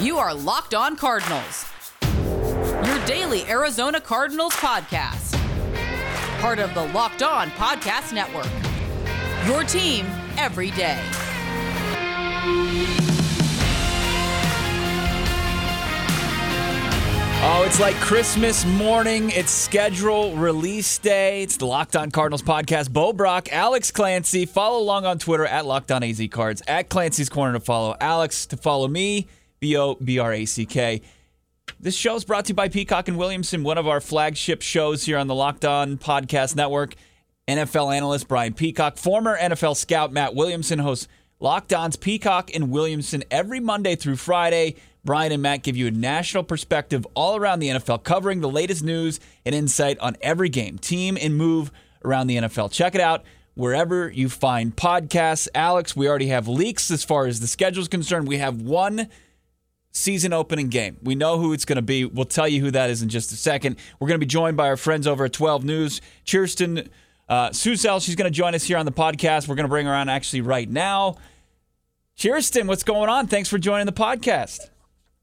You are Locked On Cardinals, your daily Arizona Cardinals podcast. Part of the Locked On Podcast Network. Your team every day. Oh, it's like Christmas morning. It's schedule release day. It's the Locked On Cardinals podcast. Bo Brack, Alex Clancy. Follow along on Twitter at Locked On AZ Cards. At Clancy's Corner to follow Alex. To follow me, B O B R A C K. This show is brought to you by Peacock and Williamson, one of our flagship shows here on the Locked On Podcast Network. NFL analyst Brian Peacock, former NFL scout Matt Williamson hosts Locked On's Peacock and Williamson every Monday through Friday. Brian and Matt give you a national perspective all around the NFL, covering the latest news and insight on every game, team, and move around the NFL. Check it out wherever you find podcasts. Alex, we already have leaks as far as the schedule is concerned. We have one season opening game. We know who it's going to be. We'll tell you who that is in just a second. We're going to be joined by our friends over at 12 News, Kirsten uh, Susel. She's going to join us here on the podcast. We're going to bring her on actually right now. Kirsten, what's going on? Thanks for joining the podcast.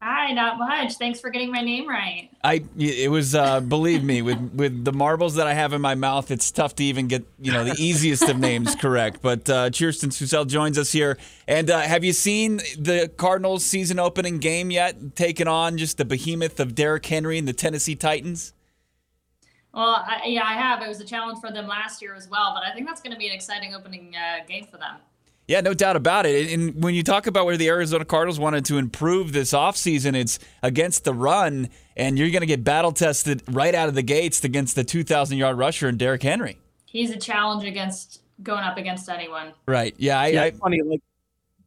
Hi, not much. Thanks for getting my name right. I it was uh, believe me with with the marbles that I have in my mouth, it's tough to even get you know the easiest of names correct. But uh, Kirsten Susel joins us here, and uh, have you seen the Cardinals season opening game yet? Taking on just the behemoth of Derrick Henry and the Tennessee Titans. Well, I, yeah, I have. It was a challenge for them last year as well, but I think that's going to be an exciting opening uh, game for them. Yeah, no doubt about it. And when you talk about where the Arizona Cardinals wanted to improve this offseason, it's against the run, and you're going to get battle tested right out of the gates against the 2,000 yard rusher and Derrick Henry. He's a challenge against going up against anyone. Right. Yeah. I, yeah, I funny. Like,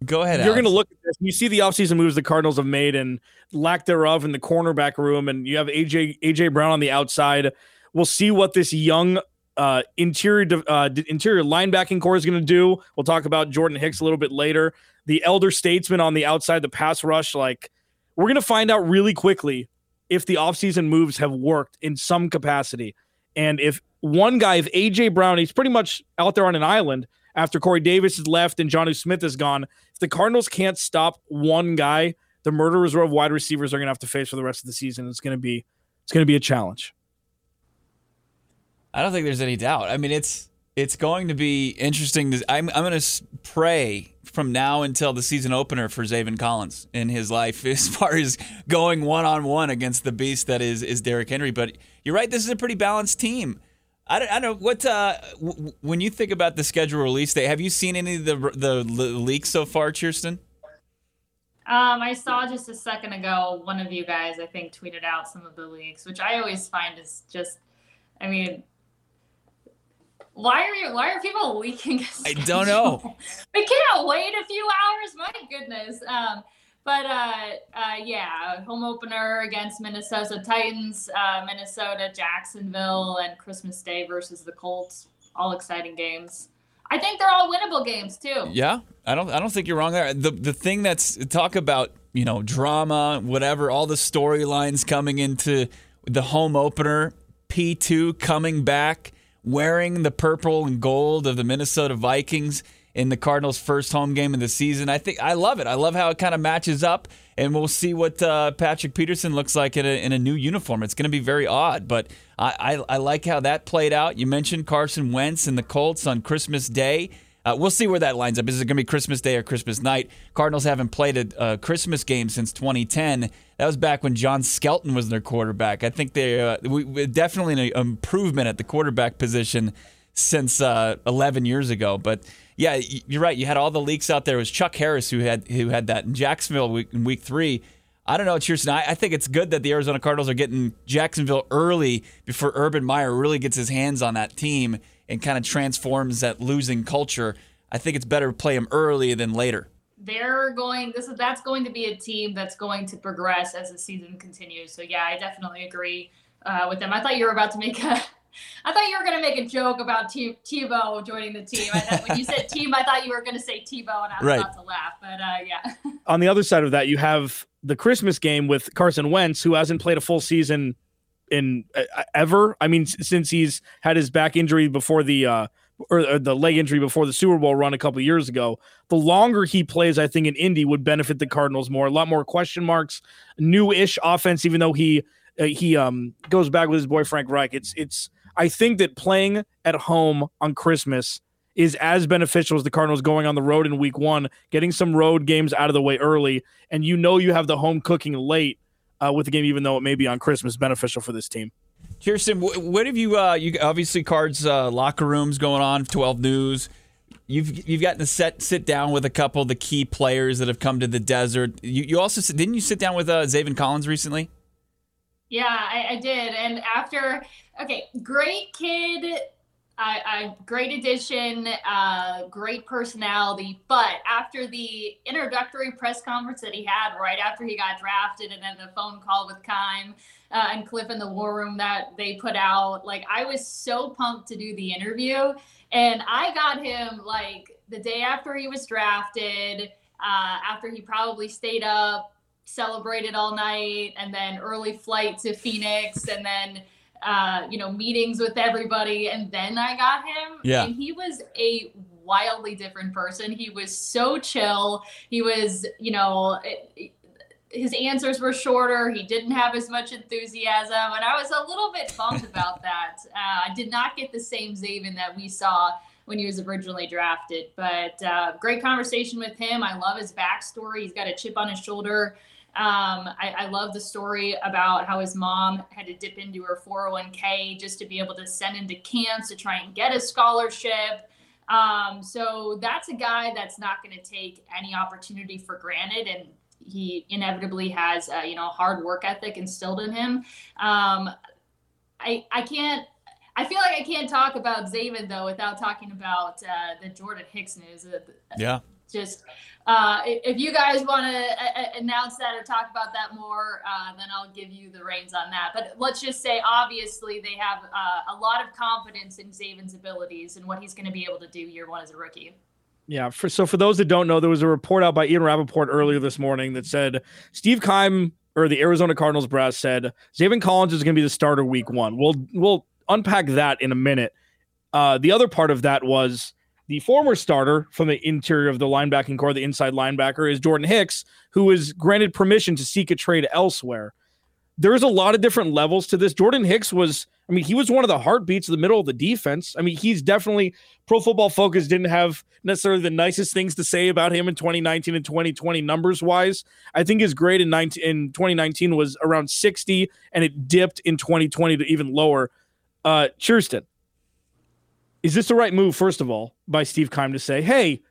go ahead. You're going to look at this. You see the offseason moves the Cardinals have made and lack thereof in the cornerback room, and you have AJ AJ Brown on the outside. We'll see what this young uh, interior uh, interior linebacking core is going to do. We'll talk about Jordan Hicks a little bit later. The elder statesman on the outside, the pass rush. Like we're going to find out really quickly if the offseason moves have worked in some capacity, and if one guy, if AJ Brown, he's pretty much out there on an island after Corey Davis is left and Jonnu Smith is gone. If the Cardinals can't stop one guy, the murderers of wide receivers are going to have to face for the rest of the season. It's going to be it's going to be a challenge. I don't think there's any doubt. I mean, it's it's going to be interesting. To, I'm I'm going to pray from now until the season opener for Zaven Collins in his life as far as going one on one against the beast that is is Derrick Henry. But you're right. This is a pretty balanced team. I don't, I don't know what uh, w- when you think about the schedule release day. Have you seen any of the the, the leaks so far, Kirsten? Um, I saw just a second ago one of you guys, I think, tweeted out some of the leaks, which I always find is just, I mean, why are you? Why are people leaking? I don't know. we can't wait a few hours. My goodness. Um, but uh, uh, yeah, home opener against Minnesota Titans, uh, Minnesota, Jacksonville, and Christmas Day versus the Colts. All exciting games. I think they're all winnable games too. Yeah, I don't. I don't think you're wrong there. The the thing that's talk about you know drama, whatever, all the storylines coming into the home opener. P two coming back wearing the purple and gold of the Minnesota Vikings in the Cardinals' first home game of the season. I think I love it. I love how it kind of matches up, and we'll see what uh, Patrick Peterson looks like in a, in a new uniform. It's going to be very odd, but I, I, I like how that played out. You mentioned Carson Wentz and the Colts on Christmas Day. Uh, we'll see where that lines up. Is it going to be Christmas Day or Christmas night? Cardinals haven't played a, Christmas game since 2010. That was back when John Skelton was their quarterback. I think they uh, we, definitely an improvement at the quarterback position since uh, 11 years ago. But yeah, you're right. You had all the leaks out there. It was Chuck Harris who had who had that in Jacksonville week, in Week Three. I don't know, Kirsten. I, I think it's good that the Arizona Cardinals are getting Jacksonville early before Urban Meyer really gets his hands on that team and kind of transforms that losing culture. I think it's better to play them early than later. They're going. This is that's going to be a team that's going to progress as the season continues. So yeah, I definitely agree uh, with them. I thought you were about to make a. I thought you were going to make a joke about T- Tebow joining the team. when you said team, I thought you were going to say Tebow, and I was right. about to laugh. But uh, yeah. On the other side of that, you have the Christmas game with Carson Wentz, who hasn't played a full season in uh, ever. I mean, since he's had his back injury before the uh, or, or the leg injury before the Super Bowl run a couple years ago. The longer he plays, I think in Indy would benefit the Cardinals more. A lot more question marks, new-ish offense. Even though he uh, he um goes back with his boy Frank Reich. It's it's. I think that playing at home on Christmas is as beneficial as the Cardinals going on the road in week one, getting some road games out of the way early, and you know you have the home cooking late uh, with the game, even though it may be on Christmas, beneficial for this team. Kirsten, what have you? Uh, you obviously cards uh, locker rooms going on. Twelve News. You've you've gotten to set sit down with a couple of the key players that have come to the desert. You, you also didn't you sit down with uh, Zaven Collins recently? Yeah, I, I did. And after, okay, great kid I, great addition, uh, great personality. But after the introductory press conference that he had right after he got drafted, and then the phone call with Keim uh, and Cliff in the war room that they put out, like I was so pumped to do the interview, and I got him like the day after he was drafted, uh, after he probably stayed up, celebrated all night, and then early flight to Phoenix, and then uh, you know, meetings with everybody. And then I got him. Yeah. And he was a wildly different person. He was so chill. He was, you know, it, his answers were shorter. He didn't have as much enthusiasm. And I was a little bit bummed about that. Uh, I did not get the same Zaven that we saw when he was originally drafted. But uh, great conversation with him. I love his backstory. He's got a chip on his shoulder um, I, I, love the story about how his mom had to dip into her 401k just to be able to send him to camps to try and get a scholarship. Um, so that's a guy that's not going to take any opportunity for granted, and he inevitably has a, you know hard work ethic instilled in him. Um, I I can't. I feel like I can't talk about Zaven though without talking about uh, the Jordan Hicks news. Yeah just uh, if you guys want to uh, uh, announce that or talk about that more, uh, then I'll give you the reins on that. But let's just say, obviously, they have uh, a lot of confidence in Zaven's abilities and what he's going to be able to do year one as a rookie. Yeah. For, so, for those that don't know, there was a report out by Ian Rapoport earlier this morning that said Steve Keim or the Arizona Cardinals brass said Zaven Collins is going to be the starter week one. We'll we'll unpack that in a minute. Uh, the other part of that was the former starter from the interior of the linebacking core, the inside linebacker, is Jordan Hicks, who was granted permission to seek a trade elsewhere. There's a lot of different levels to this. Jordan Hicks was, I mean, he was one of the heartbeats of the middle of the defense. I mean, he's definitely pro football focus didn't have necessarily the nicest things to say about him in 2019 and 2020 numbers wise. I think his grade in 19 in 2019 was around 60 and it dipped in 2020 to even lower. Uh Chierstin, is this the right move, first of all, by Steve Keim to say, hey,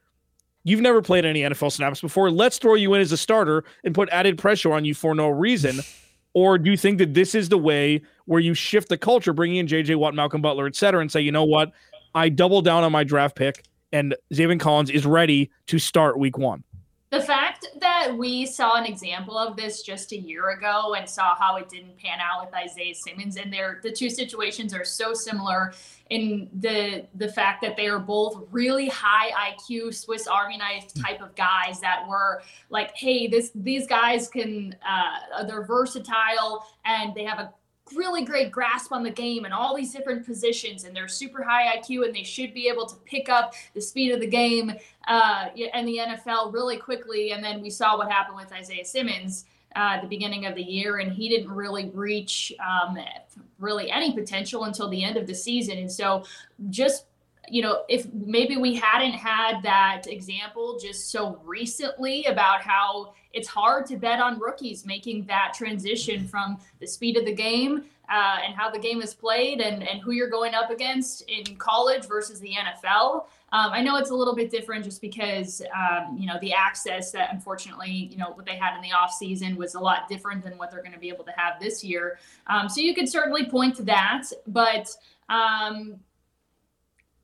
you've never played any NFL snaps before. Let's throw you in as a starter and put added pressure on you for no reason. Or do you think that this is the way where you shift the culture, bringing in JJ Watt, Malcolm Butler, et cetera, and say, you know what? I double down on my draft pick, and Zaven Collins is ready to start week one. The fact that we saw an example of this just a year ago and saw how it didn't pan out with Isaiah Simmons, and they the two situations are so similar in the the fact that they are both really high IQ Swiss Army knife hmm. type of guys that were like, hey, this these guys can uh, they're versatile and they have a really great grasp on the game and all these different positions and they're super high IQ and they should be able to pick up the speed of the game uh, in the NFL really quickly. And then we saw what happened with Isaiah Simmons uh, at the beginning of the year, and he didn't really reach um, really any potential until the end of the season. And so just you know, if maybe we hadn't had that example just so recently about how it's hard to bet on rookies making that transition from the speed of the game uh, and how the game is played and, and who you're going up against in college versus the NFL. Um, I know it's a little bit different just because, um, you know, the access that unfortunately, you know, what they had in the off season was a lot different than what they're going to be able to have this year. Um, so you could certainly point to that, but um,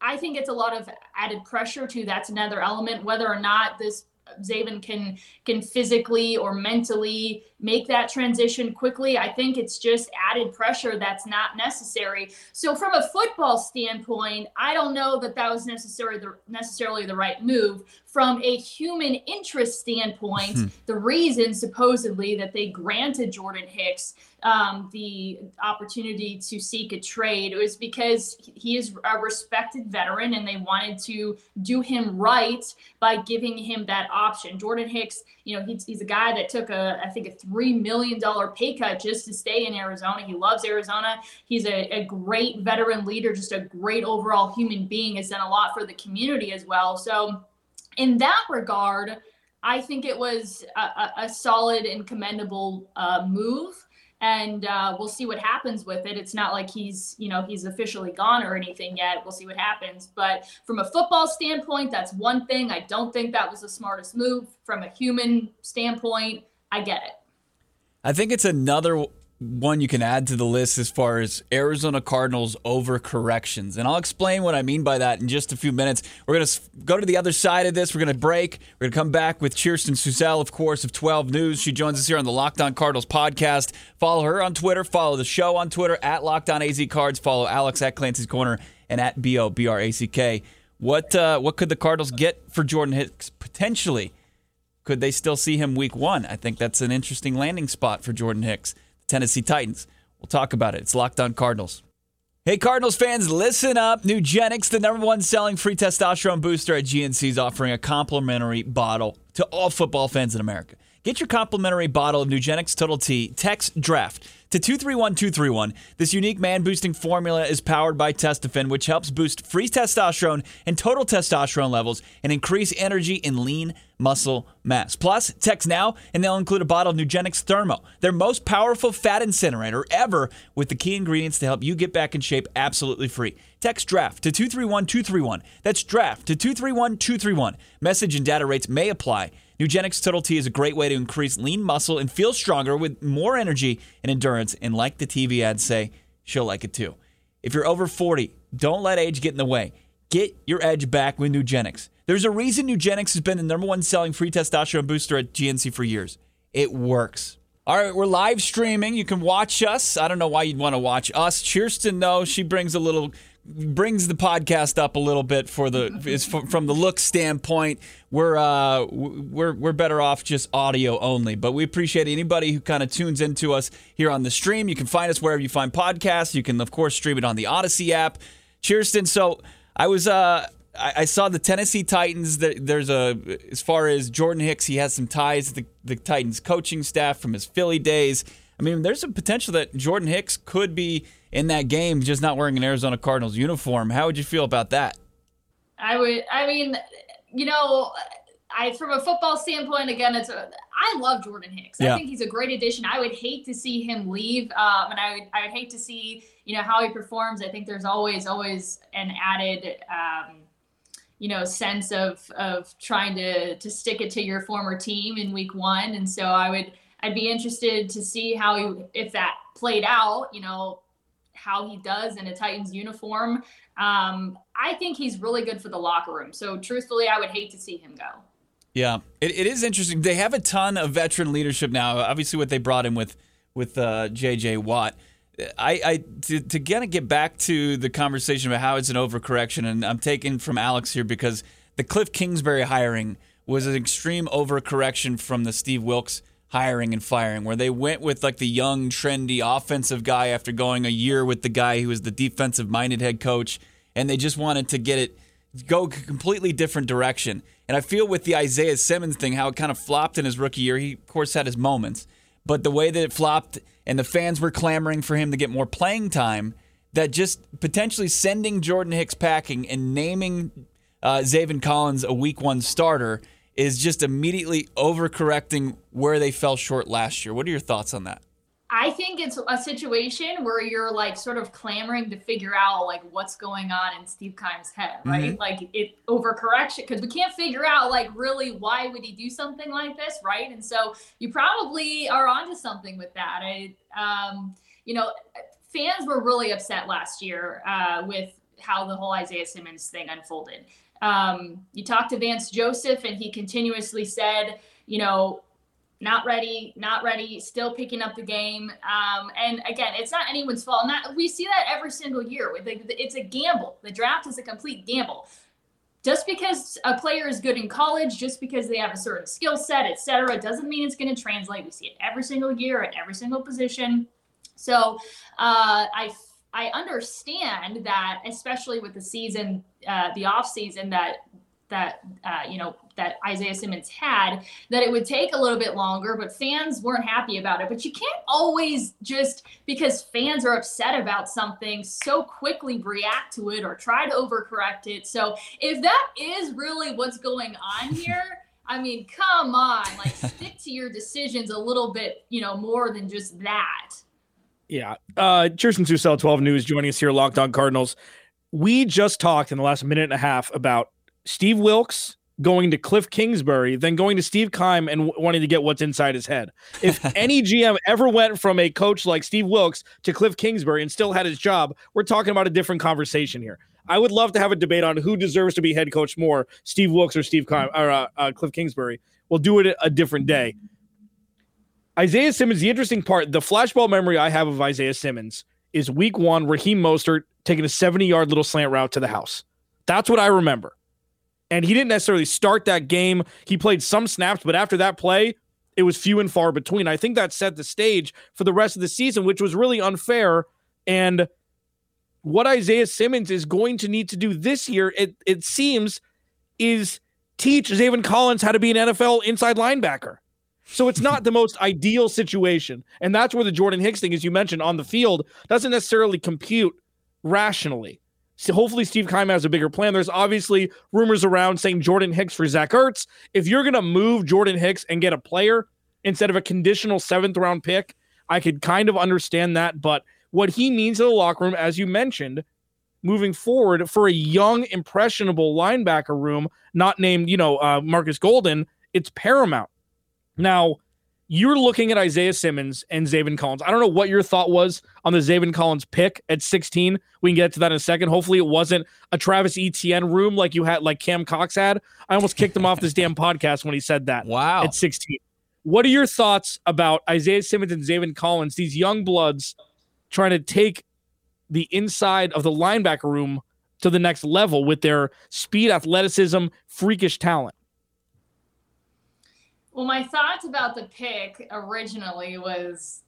I think it's a lot of added pressure too. That's another element, whether or not this Zaven can can physically or mentally make that transition quickly. I think it's just added pressure that's not necessary. So from a football standpoint, I don't know that that was necessarily the, necessarily the right move. From a human interest standpoint, hmm. the reason supposedly that they granted Jordan Hicks um, the opportunity to seek a trade was because he is a respected veteran and they wanted to do him right by giving him that option. Jordan Hicks, you know, he's, he's a guy that took a, I think, a $3 million pay cut just to stay in Arizona. He loves Arizona. He's a, a great veteran leader, just a great overall human being, has done a lot for the community as well. So, in that regard, I think it was a, a solid and commendable uh, move and uh, we'll see what happens with it. It's not like he's, you know, he's officially gone or anything yet. We'll see what happens. But from a football standpoint, that's one thing. I don't think that was the smartest move. From a human standpoint, I get it. I think it's another one you can add to the list as far as Arizona Cardinals over corrections. And I'll explain what I mean by that in just a few minutes. We're going to go to the other side of this. We're going to break. We're going to come back with Kirsten Suzell, of course, of 12 News. She joins us here on the Locked On Cardinals podcast. Follow her on Twitter. Follow the show on Twitter at Locked On AZ Cards. Follow Alex at Clancy's Corner and at B O B R A C K. What, uh, what could the Cardinals get for Jordan Hicks potentially? Could they still see him week one? I think that's an interesting landing spot for Jordan Hicks. Tennessee Titans. We'll talk about it. It's Locked On Cardinals. Hey, Cardinals fans, listen up. Nugenix, the number one selling free testosterone booster at GNC, is offering a complimentary bottle to all football fans in America. Get your complimentary bottle of Nugenix Total T. Text DRAFT to 231231. This unique man boosting formula is powered by Testofen, which helps boost free testosterone and total testosterone levels and increase energy and lean muscle mass. Plus, text now and they'll include a bottle of Nugenix Thermo, their most powerful fat incinerator ever, with the key ingredients to help you get back in shape absolutely free. Text draft to 231231. That's draft to 231231. Message and data rates may apply. Nugenix Total T is a great way to increase lean muscle and feel stronger with more energy and endurance. And like the TV ads say, she'll like it too. If you're over 40, don't let age get in the way. Get your edge back with Nugenix. There's a reason Nugenix has been the number one selling free testosterone booster at GNC for years. It works. All right, we're live streaming. You can watch us. I don't know why you'd want to watch us. Kirsten, though, she brings a little brings the podcast up a little bit for the is from the look standpoint. We're uh we're we're better off just audio only, but we appreciate anybody who kind of tunes into us here on the stream. You can find us wherever you find podcasts. You can of course stream it on the Odyssey app. Cheerston. So I was uh I, saw the Tennessee Titans. There's a as far as Jordan Hicks, he has some ties to the, the Titans coaching staff from his Philly days. I mean, there's a potential that Jordan Hicks could be in that game, just not wearing an Arizona Cardinals uniform. How would you feel about that? I would. I mean, you know, I from a football standpoint, again, it's a, I love Jordan Hicks. Yeah. I think he's a great addition. I would hate to see him leave, um, and I would I would hate to see you know how he performs. I think there's always always an added. Um, you know sense of of trying to to stick it to your former team in week one and so i would i'd be interested to see how he if that played out you know how he does in a Titans uniform. Um, I think he's really good for the locker room. So truthfully, I would hate to see him go. Yeah, it, it is interesting. They have a ton of veteran leadership now. Obviously, what they brought in with with uh, J.J. Watt. I, I to, to kind of get back to the conversation about how it's an overcorrection, and I'm taking from Alex here because the Cliff Kingsbury hiring was an extreme overcorrection from the Steve Wilks hiring and firing, where they went with like the young, trendy offensive guy after going a year with the guy who was the defensive minded head coach, and they just wanted to get it go completely different direction. And I feel with the Isaiah Simmons thing, how it kind of flopped in his rookie year. He of course had his moments, but the way that it flopped and the fans were clamoring for him to get more playing time, that just potentially sending Jordan Hicks packing and naming uh, Collins a week one starter is just immediately overcorrecting where they fell short last year. What are your thoughts on that? I think it's a situation where you're like sort of clamoring to figure out like what's going on in Steve Keim's head, right? Mm-hmm. Like it overcorrection because we can't figure out like really why would he do something like this, right? And so you probably are onto something with that. I, um, you know, fans were really upset last year uh, with how the whole Isaiah Simmons thing unfolded. Um, you talked to Vance Joseph, and he continuously said, you know, not ready, not ready, still picking up the game. Um, and again, it's not anyone's fault. Not we see that every single year. It's a gamble. The draft is a complete gamble. Just because a player is good in college, just because they have a certain skill set, et cetera, doesn't mean it's going to translate. We see it every single year at every single position. So uh, I I understand that, especially with the season, uh, the off season that that uh, you know that Isaiah Simmons had, that it would take a little bit longer, but fans weren't happy about it. But you can't always just because fans are upset about something so quickly react to it or try to overcorrect it. So if that is really what's going on here. I mean, come on, like stick to your decisions a little bit, you know, more than just that. Yeah. Uh Susel, 12 News, joining us here, Locked On Cardinals. We just talked in the last minute and a half about Steve Wilks going to Cliff Kingsbury, then going to Steve Keim and w- wanting to get what's inside his head. If any GM ever went from a coach like Steve Wilks to Cliff Kingsbury and still had his job, we're talking about a different conversation here. I would love to have a debate on who deserves to be head coach more, Steve Wilks or Steve Keim or uh, uh, Cliff Kingsbury. We'll do it a different day. Isaiah Simmons, the interesting part, the flashball memory I have of Isaiah Simmons is week one, Raheem Mostert taking a 70 yard little slant route to the house. That's what I remember. And he didn't necessarily start that game. He played some snaps, but after that play, it was few and far between. I think that set the stage for the rest of the season, which was really unfair. And what Isaiah Simmons is going to need to do this year, it, it seems, is teach Zaven Collins how to be an NFL inside linebacker. So it's not the most ideal situation. And that's where the Jordan Hicks thing, as you mentioned, on the field doesn't necessarily compute rationally. So hopefully Steve Keim has a bigger plan. There's obviously rumors around saying Jordan Hicks for Zach Ertz. If you're to move Jordan Hicks and get a player instead of a conditional seventh round pick, I could kind of understand that. But what he means to the locker room, as you mentioned, moving forward for a young, impressionable linebacker room, not named, you know, uh, Marcus Golden, it's paramount. Now, you're looking at Isaiah Simmons and Zaven Collins. I don't know what your thought was on the Zaven Collins pick at 16. We can get to that in a second. Hopefully, it wasn't a Travis Etienne room like you had, like Cam Cox had. I almost kicked him off this damn podcast when he said that. Wow. At 16. What are your thoughts about Isaiah Simmons and Zaven Collins, these young bloods trying to take the inside of the linebacker room to the next level with their speed, athleticism, freakish talent? Well, my thoughts about the pick originally was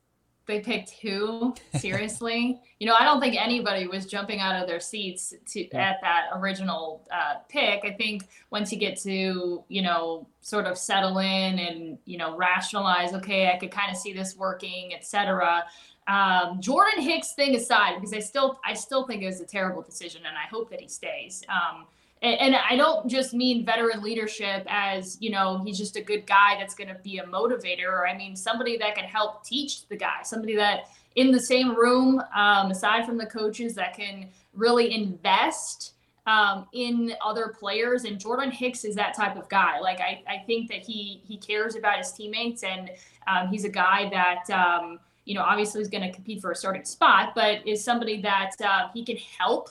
they picked who seriously you know i don't think anybody was jumping out of their seats to yeah. at that original uh, pick i think once you get to you know sort of settle in and you know rationalize okay i could kind of see this working etc um, jordan hicks thing aside because i still i still think it was a terrible decision and i hope that he stays um, and, I don't just mean veteran leadership as, you know, he's just a good guy that's going to be a motivator. Or I mean, somebody that can help teach the guy, somebody that in the same room, um, aside from the coaches, that can really invest um, in other players. And Jordan Hicks is that type of guy. Like I, I think that he he cares about his teammates, and um, he's a guy that um, you know obviously is going to compete for a starting spot, but is somebody that uh, he can help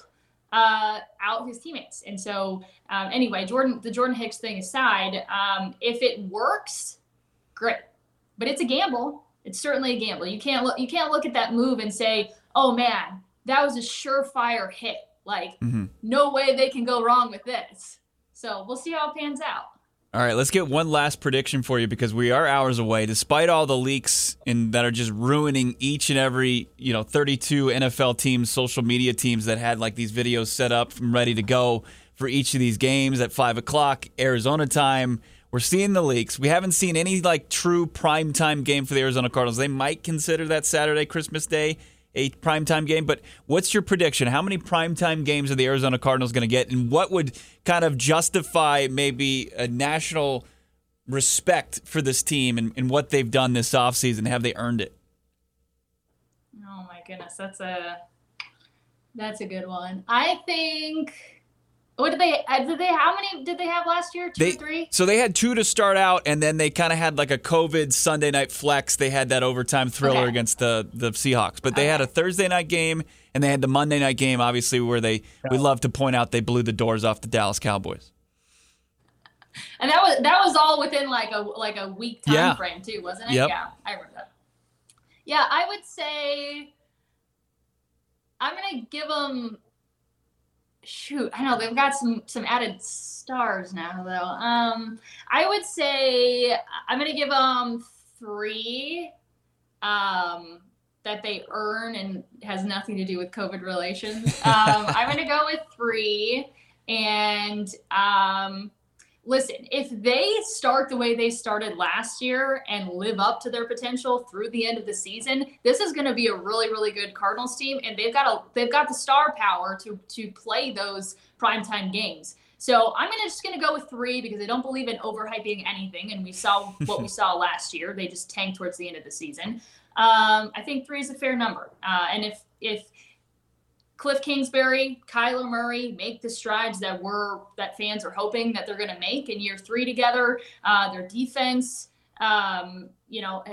uh, out his teammates. And so, um, anyway, Jordan, the Jordan Hicks thing aside, um, if it works, great. But it's a gamble. It's certainly a gamble. You can't look. You can't look at that move and say, "Oh man, that was a surefire hit." Like, mm-hmm. no way they can go wrong with this. So we'll see how it pans out. All right, let's get one last prediction for you because we are hours away. Despite all the leaks and that are just ruining each and every, you know, 32 NFL teams, social media teams that had like these videos set up from ready to go for each of these games at five o'clock Arizona time. We're seeing the leaks. We haven't seen any like true prime time game for the Arizona Cardinals. They might consider that Saturday, Christmas Day a primetime game. But what's your prediction? How many primetime games are the Arizona Cardinals going to get? And what would kind of justify maybe a national respect for this team and, and what they've done this offseason? Have they earned it? Oh my goodness, that's a that's a good one. I think what did they? Uh, did they? How many did they have last year? Two they, or three? So they had two to start out, and then they kind of had like a COVID Sunday night flex. They had that overtime thriller okay. against the the Seahawks, but they okay. had a Thursday night game and they had the Monday night game, obviously, where they yeah. we love to point out they blew the doors off the Dallas Cowboys. And that was that was all within like a like a week time yeah. frame too, wasn't it? Yep. Yeah, I remember that. Yeah, I would say I'm gonna give them shoot, I know they've got some some added stars now though. Um, I would say I'm gonna give them three. Um, that they earn and has nothing to do with COVID relations. Um, I'm going to go with three. And um, listen, if they start the way they started last year and live up to their potential through the end of the season, this is going to be a really, really good Cardinals team, and they've got a they've got the star power to to play those primetime games. So I'm gonna just gonna go with three because I don't believe in overhyping anything, and we saw what we saw last year. They just tanked towards the end of the season. Um, I think three is a fair number, uh, and if if Cliff Kingsbury, Kyler Murray make the strides that we're that fans are hoping that they're going to make in year three together. Uh, their defense, um, you know,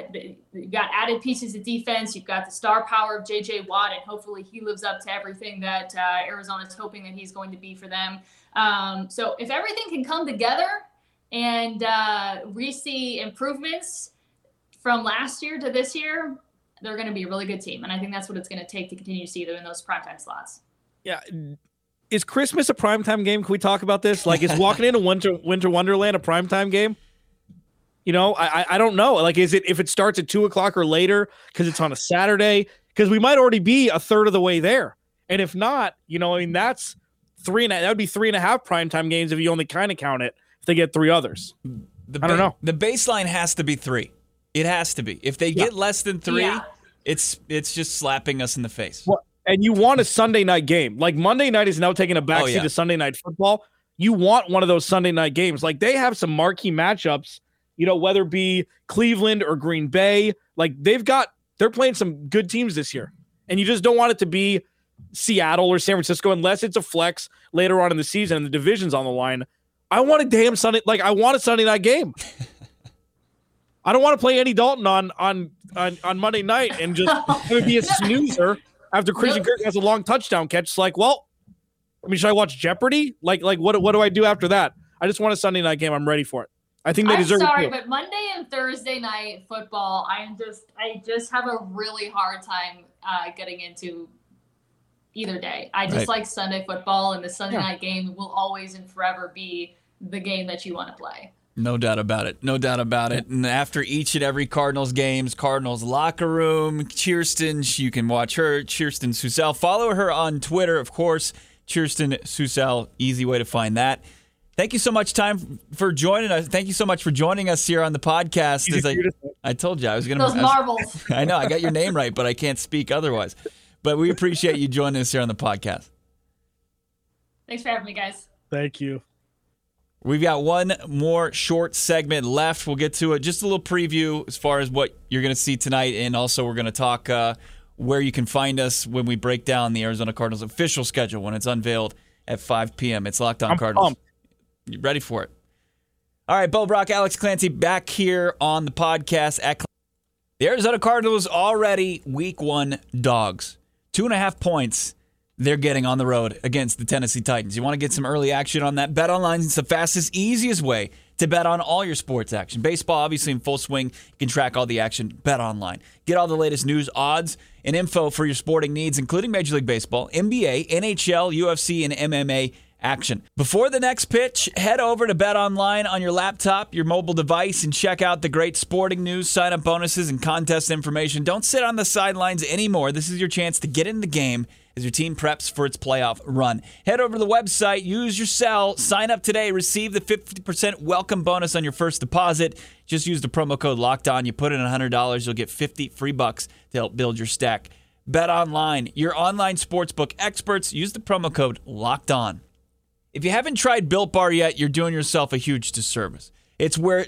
you've got added pieces of defense. You've got the star power of J.J. Watt, and hopefully he lives up to everything that uh, Arizona's hoping that he's going to be for them. Um, so if everything can come together and uh, we see improvements from last year to this year, they're going to be a really good team. And I think that's what it's going to take to continue to see them in those primetime slots. Yeah. Is Christmas a primetime game? Can we talk about this? Like, is walking into Winter Winter Wonderland a primetime game? You know, I I don't know. Like, is it if it starts at two o'clock or later because it's on a Saturday? Because we might already be a third of the way there. And if not, you know, I mean, that's three and a, that would be three and a half primetime games if you only kind of count it if they get three others. The I don't know. The baseline has to be three. It has to be. If they yeah. get less than three, yeah. it's it's just slapping us in the face. Well, and you want a Sunday night game. Like Monday night is now taking a oh, backseat oh, yeah. to Sunday night football. You want one of those Sunday night games. Like they have some marquee matchups, you know, whether it be Cleveland or Green Bay. Like they've got they're playing some good teams this year. And you just don't want it to be Seattle or San Francisco unless it's a flex later on in the season and the division's on the line. I want a damn Sunday like I want a Sunday night game. I don't want to play Andy Dalton on on on, on Monday night and just be a snoozer after Christian Kirk has a long touchdown catch. It's like, well, I mean, should I watch Jeopardy? Like, like what what do I do after that? I just want a Sunday night game. I'm ready for it. I think they I'm deserve. Sorry, but Monday and Thursday night football, I'm just I just have a really hard time uh, getting into either day. I just right. like Sunday football, and the Sunday yeah. night game will always and forever be the game that you want to play. No doubt about it. No doubt about it. And after each and every Cardinals games, Cardinals locker room, Kirsten, you can watch her, Kirsten Susel. Follow her on Twitter, of course. Kirsten Susel, easy way to find that. Thank you so much, time for joining us. Thank you so much for joining us here on the podcast. As I, I told you I was going to those marbles. I know I got your name right, but I can't speak otherwise. But we appreciate you joining us here on the podcast. Thanks for having me, guys. Thank you. We've got one more short segment left. We'll get to it. Just a little preview as far as what you're going to see tonight, and also we're going to talk uh, where you can find us when we break down the Arizona Cardinals official schedule when it's unveiled at 5 p.m. It's Locked On I'm Cardinals. Pumped. You ready for it? All right, Bo Brack, Alex Clancy back here on the podcast at the Arizona Cardinals already week one dogs. Two and a half points they're getting on the road against the Tennessee Titans. You want to get some early action on that? Bet online is the fastest, easiest way to bet on all your sports action. Baseball, obviously, in full swing. You can track all the action. Bet online. Get all the latest news, odds, and info for your sporting needs, including Major League Baseball, NBA, NHL, UFC, and MMA action. Before the next pitch, head over to Bet Online on your laptop, your mobile device, and check out the great sporting news, sign up bonuses, and contest information. Don't sit on the sidelines anymore. This is your chance to get in the game as your team preps for its playoff run. Head over to the website, use your cell, sign up today, receive the 50% welcome bonus on your first deposit. Just use the promo code locked on. You put in $100, you'll get 50 free bucks to help build your stack. Bet online, your online sportsbook experts. Use the promo code locked on. If you haven't tried Built Bar yet, you're doing yourself a huge disservice. It's where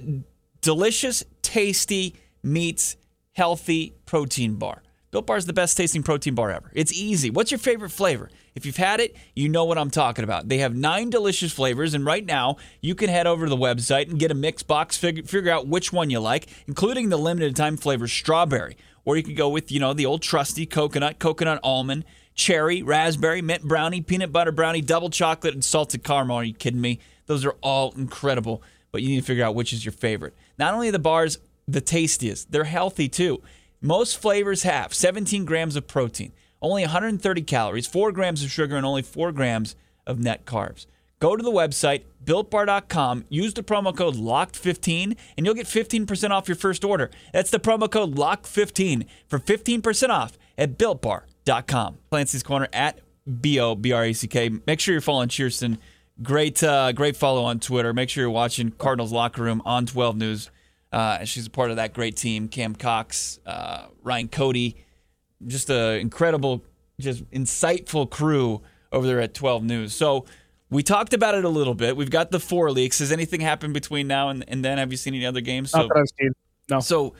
delicious, tasty meets healthy protein bar. Built Bar is the best tasting protein bar ever. It's easy. What's your favorite flavor? If you've had it, you know what I'm talking about. They have nine delicious flavors, and right now you can head over to the website and get a mix box, figure, figure out which one you like, including the limited time flavor strawberry. Or you can go with, you know, the old trusty coconut, coconut almond cherry, raspberry, mint brownie, peanut butter brownie, double chocolate, and salted caramel. Are you kidding me? Those are all incredible, but you need to figure out which is your favorite. Not only are the bars the tastiest, they're healthy too. Most flavors have 17 grams of protein, only 130 calories, 4 grams of sugar, and only 4 grams of net carbs. Go to the website, builtbar.com, use the promo code LOCKED15, and you'll get 15% off your first order. That's the promo code LOCKED15 for 15% off at builtbar.com. Clancy's Corner at B O B R A C K. Make sure you're following Cheerston. Great, uh, great follow on Twitter. Make sure you're watching Cardinals Locker Room on 12 News. Uh, she's a part of that great team. Cam Cox, uh, Ryan Cody, just an incredible, just insightful crew over there at 12 News. So we talked about it a little bit. We've got the four leaks. Has anything happened between now and, and then? Have you seen any other games? So, Not that I've seen. No. So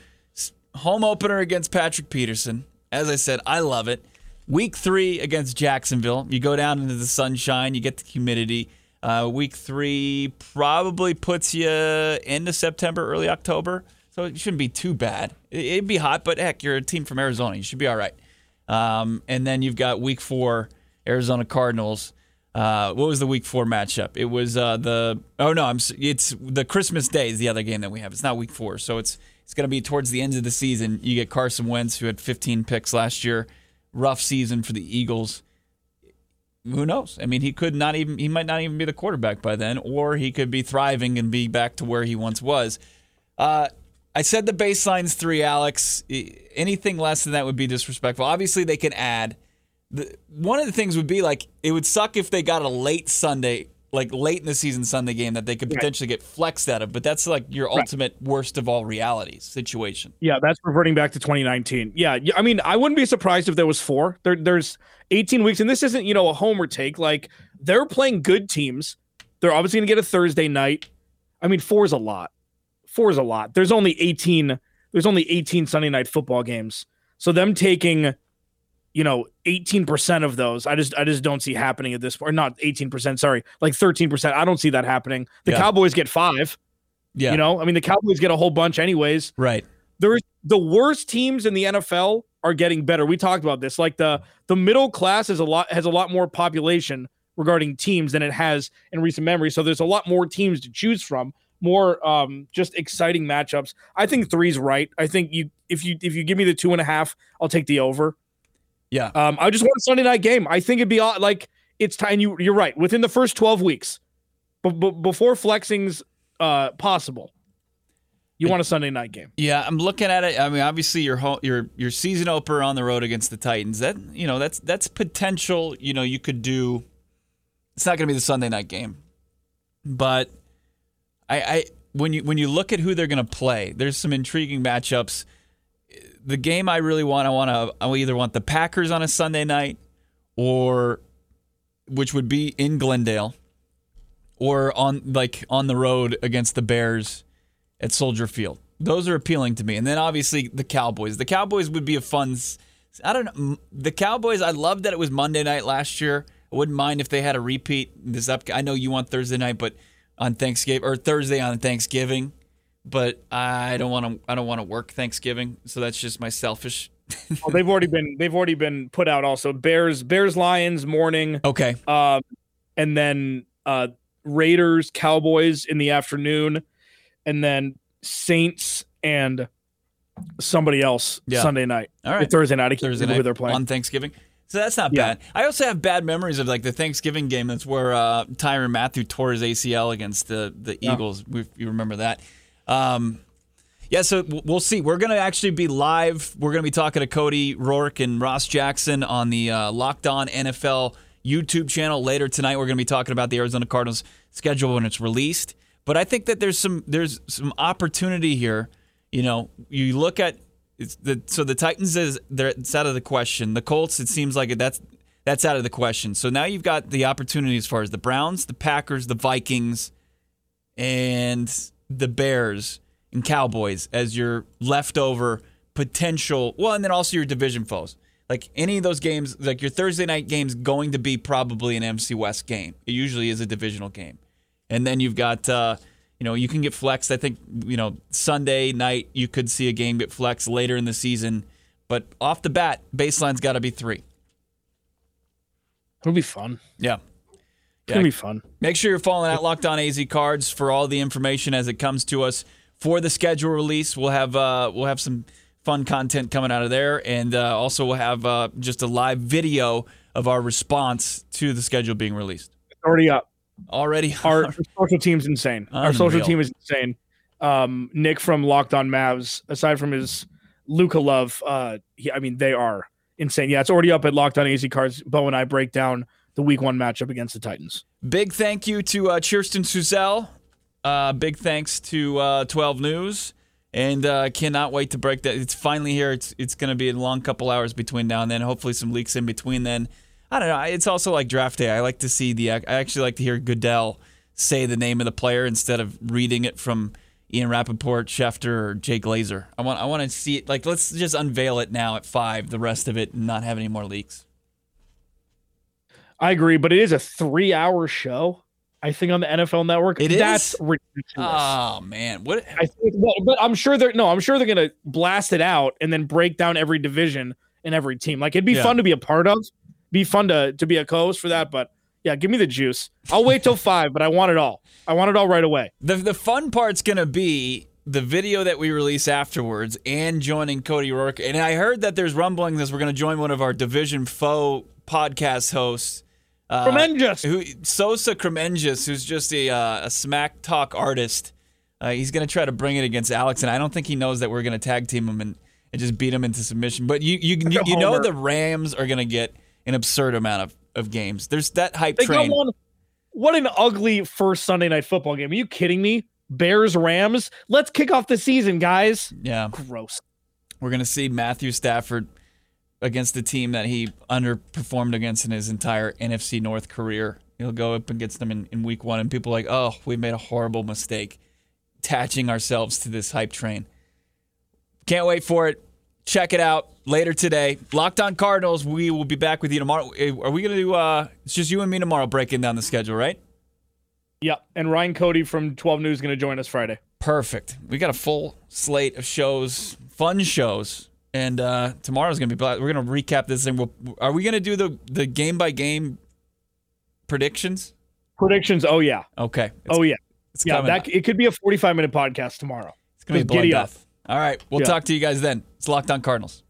home opener against Patrick Peterson. As I said, I love it. Week three against Jacksonville. You go down into the sunshine. You get the humidity. Uh, week three probably puts you into September, early October. So it shouldn't be too bad. It'd be hot, but heck, you're a team from Arizona. You should be all right. Um, and then you've got week four, Arizona Cardinals. Uh, what was the week four matchup? It was uh, the oh no, I'm it's the Christmas Day is the other game that we have. It's not week four, so it's it's going to be towards the end of the season. You get Carson Wentz, who had 15 picks last year. Rough season for the Eagles who knows? I mean, he could not even he might not even be the quarterback by then, or he could be thriving and be back to where he once was. Uh, I said the baseline's three, Alex. Anything less than that would be disrespectful. Obviously, they can add. The, one of the things would be like it would suck if they got a late Sunday, like late in the season Sunday game that they could potentially get flexed out of. But that's like your right. ultimate worst of all realities situation. Yeah, that's reverting back to 2019. Yeah, I mean, I wouldn't be surprised if there was four. There, there's 18 weeks, and this isn't, you know, a homer take. Like they're playing good teams. They're obviously going to get a Thursday night. I mean, four is a lot. Four is a lot. There's only 18. There's only 18 Sunday night football games. So them taking, you know, 18% of those, I just I just don't see happening at this point. Not 18%, sorry, like 13%. I don't see that happening. The yeah. Cowboys get five. Yeah. You know, I mean, the Cowboys get a whole bunch anyways. Right. There's the worst teams in the NFL are getting better. We talked about this. Like the the middle class is a lot has a lot more population regarding teams than it has in recent memory. So there's a lot more teams to choose from, more um, just exciting matchups. I think three's right. I think you if you if you give me the two and a half, I'll take the over. Yeah. Um, I just want a Sunday night game. I think it'd be like it's time. You you're right. Within the first twelve weeks, but b- before flexing's uh, possible, you want a Sunday night game? Yeah, I'm looking at it. I mean, obviously your home, your your season opener on the road against the Titans. That you know that's that's potential. You know, you could do. It's not going to be the Sunday night game, but I, I when you when you look at who they're going to play, there's some intriguing matchups. The game I really want, I want to, I either want the Packers on a Sunday night, or which would be in Glendale, or on like on the road against the Bears at Soldier Field. Those are appealing to me. And then obviously the Cowboys. The Cowboys would be a fun. I don't know. The Cowboys. I love that it was Monday night last year. I wouldn't mind if they had a repeat this up. I know you want Thursday night, but on Thanksgiving or Thursday on Thanksgiving. But I don't want to. I don't want to work Thanksgiving, so that's just my selfish. well, they've already been. They've already been put out. Also, Bears, Bears, Lions morning. Okay. Um, and then uh, Raiders, Cowboys in the afternoon and then Saints and somebody else yeah. Sunday night. All right, Thursday night. I Thursday night who they're playing on Thanksgiving. So that's not yeah. bad. I also have bad memories of like the Thanksgiving game. That's where uh, Tyrann Mathieu tore his ACL against the the Eagles. Yeah. you remember that? Um, yeah, so we'll see. We're going to actually be live. We're going to be talking to Cody Rourke and Ross Jackson on the uh, Locked On NFL YouTube channel later tonight. We're going to be talking about the Arizona Cardinals schedule when it's released. But I think that there's some there's some opportunity here. You know, you look at the so the Titans is they're it's out of the question. The Colts, it seems like that's that's out of the question. So now you've got the opportunity as far as the Browns, the Packers, the Vikings, and the Bears and Cowboys as your leftover potential. Well, and then also your division foes. Like any of those games, like your Thursday night game's going to be probably an NFC West game. It usually is a divisional game. And then you've got, uh, you know, you can get flexed. I think, you know, Sunday night you could see a game get flexed later in the season. But off the bat, baseline's got to be three. It'll be fun. Yeah. It's gonna be fun. Make sure you're following at Locked On AZ Cards for all the information as it comes to us for the schedule release. We'll have uh, we'll have some fun content coming out of there, and uh, also we'll have uh, just a live video of our response to the schedule being released. It's already up. already. Our social team's insane. Our social team is insane. Um, Nick from Locked On Mavs, aside from his Luka love, uh, he, I mean, they are insane. Yeah, it's already up at Locked On AZ Cards. Bo and I break down the Week One matchup against the Titans. Big thank you to uh, Kirsten Suzel. Uh, big thanks to uh, 12 News. And uh, cannot wait to break that. It's finally here. It's it's going to be a long couple hours between now and then. Hopefully, some leaks in between then. I don't know. It's also like draft day. I like to see the. I actually like to hear Goodell say the name of the player instead of reading it from Ian Rapoport, Schefter, or Jake Glazer. I want I want to see it. Like, let's just unveil it now at five. The rest of it, and not have any more leaks. I agree, but it is a three-hour show. I think on the NFL Network. It is? That's ridiculous. Oh man, what? I think, but, but I'm sure they're no. I'm sure they're gonna blast it out and then break down every division and every team. Like it'd be Yeah. fun to be a part of. Be fun to to be a co-host for that. But yeah, give me the juice. I'll wait till five, but I want it all. I want it all right away. The the fun part's gonna be the video that we release afterwards and joining Cody Rourke. And I heard that there's rumblings as we're gonna join one of our division foe podcast hosts. Uh, who Sosa Kremenjis, who's just a uh, a smack talk artist. Uh, he's gonna try to bring it against Alex, and I don't think he knows that we're gonna tag team him and, and just beat him into submission. But you you you, you know the Rams are gonna get an absurd amount of, of games. There's that hype They train. one. What an ugly first Sunday night football game. Are you kidding me? Bears Rams. Let's kick off the season, guys. Yeah. Gross. We're going to see Matthew Stafford against the team that he underperformed against in his entire NFC North career. He'll go up against them in, in week one, and people are like, oh, we made a horrible mistake attaching ourselves to this hype train. Can't wait for it. Check it out later today. Locked on Cardinals. We will be back with you tomorrow. Eh, Are we going to do, uh, it's just you and me tomorrow breaking down the schedule, right? Yep. And Ryan Cody from 12 News is going to join us Friday. Perfect. We got a full slate of shows, fun shows, and uh, tomorrow's gonna be. bla- We're gonna recap this thing. We'll, are we gonna do the the game by game predictions? Predictions. Oh yeah. Okay. It's, oh yeah. it's Yeah. coming. That it could be a 45 minute podcast tomorrow. it's gonna be just giddy up. All right. We'll Yeah. talk to you guys then. It's locked on Cardinals.